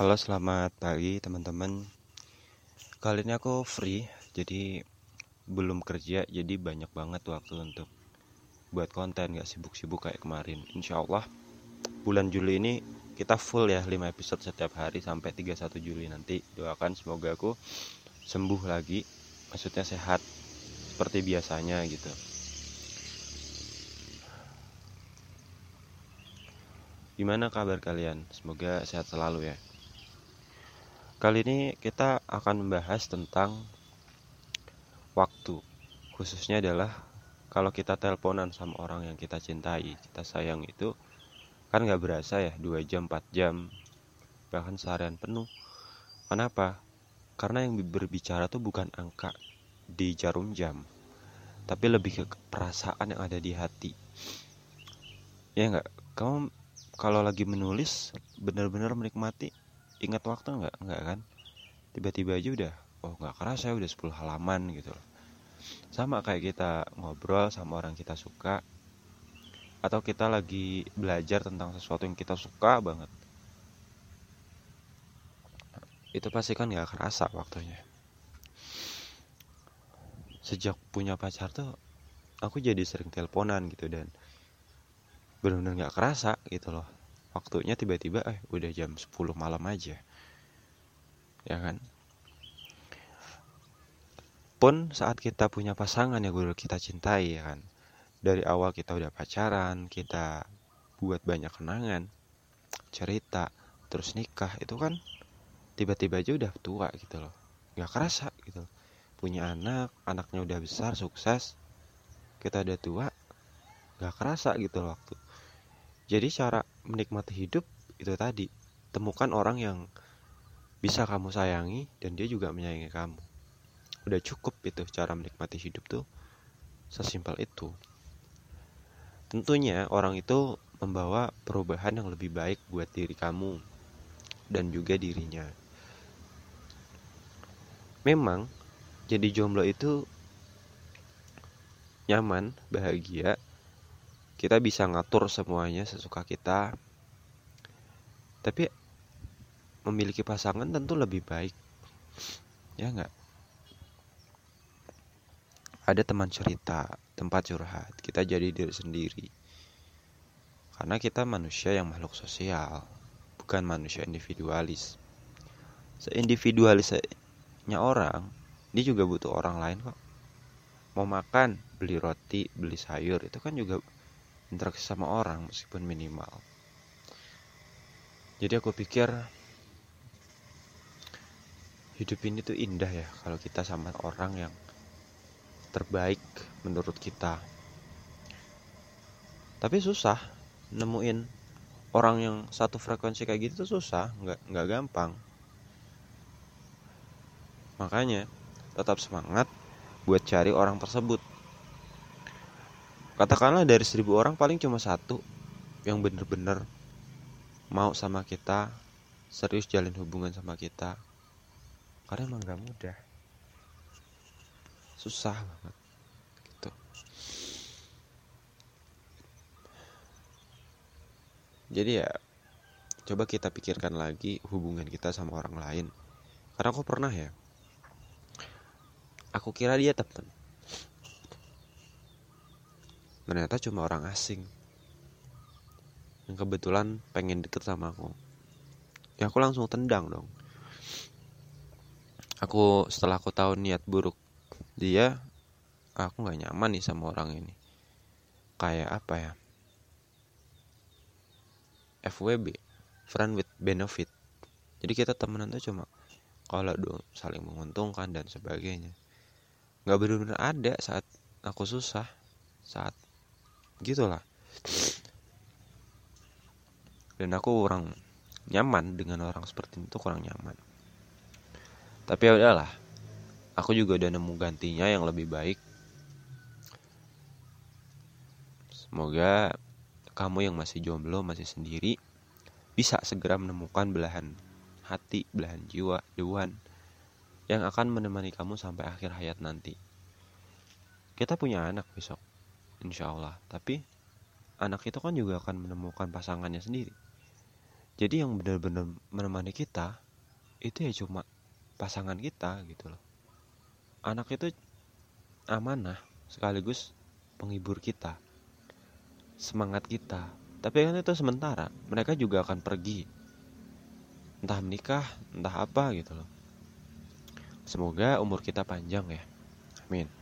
Halo, selamat pagi teman-teman. Kali ini aku free, jadi belum kerja, jadi banyak banget waktu untuk buat konten, gak sibuk-sibuk kayak kemarin. Insya Allah bulan Juli ini kita full ya 5 episode setiap hari sampai 31 Juli nanti. Doakan semoga aku sembuh lagi, maksudnya sehat seperti biasanya gitu. Gimana kabar kalian? Semoga sehat selalu ya. Kali ini kita akan membahas tentang waktu. Khususnya adalah kalau kita teleponan sama orang yang kita cintai, kita sayang itu kan nggak berasa ya 2 jam, 4 jam, bahkan seharian penuh. Kenapa? Karena yang berbicara tuh bukan angka di jarum jam, tapi lebih ke perasaan yang ada di hati. Ya nggak? Kamu kalau lagi menulis benar-benar menikmati ingat waktu nggak? Nggak kan? Tiba-tiba aja udah oh nggak kerasa udah 10 halaman gitu loh. Sama kayak kita ngobrol sama orang kita suka atau kita lagi belajar tentang sesuatu yang kita suka banget. Itu pasti kan nggak kerasa waktunya. Sejak punya pacar tuh aku jadi sering teleponan gitu dan benar-benar nggak kerasa gitu loh waktunya tiba-tiba eh udah jam 10 malam aja. Ya kan? Pun saat kita punya pasangan yang udah kita cintai ya kan? Dari awal kita udah pacaran kita buat banyak kenangan cerita terus nikah itu kan tiba-tiba aja udah tua gitu loh. Nggak kerasa gitu loh. punya anak anaknya udah besar sukses kita udah tua nggak kerasa gitu loh waktu. Jadi cara menikmati hidup itu tadi. Temukan orang yang bisa kamu sayangi dan dia juga menyayangi kamu. Udah cukup itu cara menikmati hidup tuh sesimpel itu. Tentunya orang itu membawa perubahan yang lebih baik buat diri kamu dan juga dirinya. Memang jadi jomblo itu nyaman bahagia kita bisa ngatur semuanya sesuka kita. Tapi memiliki pasangan tentu lebih baik. Ya nggak? Ada teman cerita tempat curhat kita jadi diri sendiri. Karena kita manusia yang makhluk sosial bukan manusia individualis. Seindividualisnya orang dia juga butuh orang lain kok. Mau makan beli roti beli sayur itu kan juga interaksi sama orang meskipun minimal. Jadi aku pikir hidup ini tuh indah ya kalau kita sama orang yang terbaik menurut kita. Tapi susah nemuin orang yang satu frekuensi kayak gitu tuh susah nggak nggak gampang. Makanya tetap semangat buat cari orang tersebut katakanlah dari seribu orang paling cuma satu yang bener-bener mau sama kita serius jalin hubungan sama kita. Karena emang gak mudah. Susah banget gitu. Jadi ya coba kita pikirkan lagi hubungan kita sama orang lain. Karena aku pernah ya aku kira dia temen ternyata cuma orang asing. Yang kebetulan pengen deket sama aku. Ya aku langsung tendang dong. Aku setelah aku tahu niat buruk dia aku nggak nyaman nih sama orang ini. Kayak apa ya? FWB friend with benefit. Jadi kita temenan tuh cuma kalau dong saling menguntungkan dan sebagainya. Nggak benar-benar ada saat aku susah saat gitulah. Dan aku kurang nyaman dengan orang seperti itu kurang nyaman. Tapi ya udahlah aku juga udah nemu gantinya yang lebih baik. Semoga kamu yang masih jomblo masih sendiri bisa segera menemukan belahan hati belahan jiwa dewan yang akan menemani kamu sampai akhir hayat nanti. Kita punya anak besok insya Allah. Tapi anak itu kan juga akan menemukan pasangannya sendiri. Jadi yang benar-benar menemani kita itu ya cuma pasangan kita gitu loh. Anak itu amanah sekaligus penghibur kita semangat kita. Tapi kan itu sementara mereka juga akan pergi. Entah menikah entah apa gitu loh. Semoga umur kita panjang ya. Amin